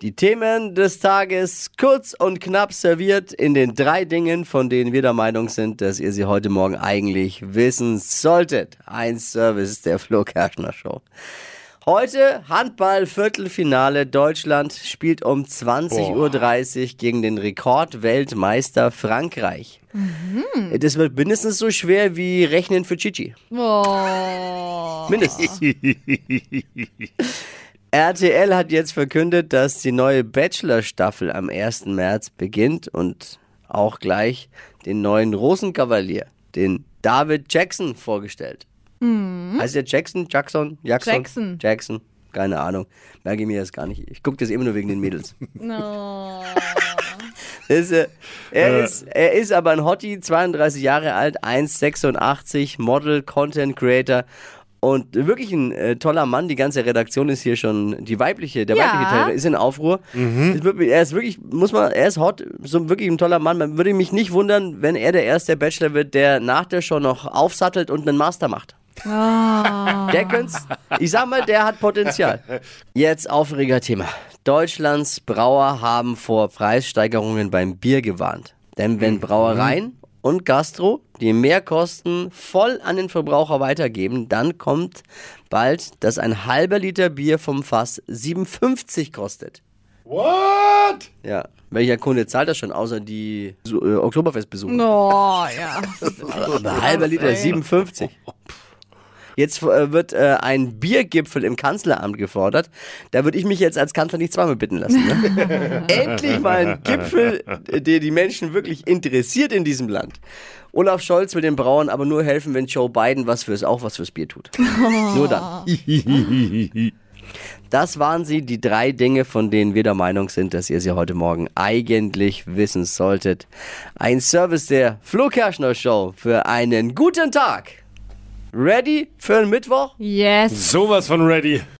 Die Themen des Tages kurz und knapp serviert in den drei Dingen, von denen wir der Meinung sind, dass ihr sie heute Morgen eigentlich wissen solltet. Ein Service der Flo Kerschner Show. Heute Handball-Viertelfinale. Deutschland spielt um 20.30 Uhr gegen den Rekordweltmeister Frankreich. Das wird mindestens so schwer wie Rechnen für Chichi. Oh. Mindestens. RTL hat jetzt verkündet, dass die neue Bachelor-Staffel am 1. März beginnt und auch gleich den neuen Rosenkavalier, den David Jackson, vorgestellt. Heißt der Jackson? Jackson? Jackson? Jackson. Jackson. Keine Ahnung. Merke ich mir das gar nicht. Ich gucke das immer nur wegen den Mädels. No. Ist, äh, er, ist, er ist aber ein Hottie, 32 Jahre alt, 1,86, Model, Content Creator und wirklich ein äh, toller Mann. Die ganze Redaktion ist hier schon, die weibliche, der Ja. weibliche Teil ist in Aufruhr. Wirklich- Er ist wirklich, muss man, er ist hot, so wirklich ein toller Mann. Man würde mich nicht wundern, wenn er der erste Bachelor wird, der nach der Show noch aufsattelt und einen Master macht. Der könnte ich sag mal, der hat Potenzial. Jetzt Aufregerthema. Deutschlands Brauer haben vor Preissteigerungen beim Bier gewarnt. Denn wenn Brauereien und Gastro die Mehrkosten voll an den Verbraucher weitergeben, dann kommt bald, dass ein halber Liter Bier vom Fass 7,50 kostet. What? Ja. Welcher Kunde zahlt das schon, außer die äh, Oktoberfestbesucher? No, ja. Aber halber Liter, 57. Jetzt äh, wird äh, ein Biergipfel im Kanzleramt gefordert. Da würde ich mich jetzt als Kanzler nicht zweimal bitten lassen. Ne? Endlich mal ein Gipfel, äh, der die Menschen wirklich interessiert in diesem Land. Olaf Scholz will den Brauern aber nur helfen, wenn Joe Biden was fürs auch was fürs Bier tut. Nur dann. Das waren sie, die drei Dinge, von denen wir der Meinung sind, dass ihr sie heute Morgen eigentlich wissen solltet. Ein Service der Flo Kerschner Show für einen guten Tag. Ready für einen Mittwoch? Yes. Sowas von ready.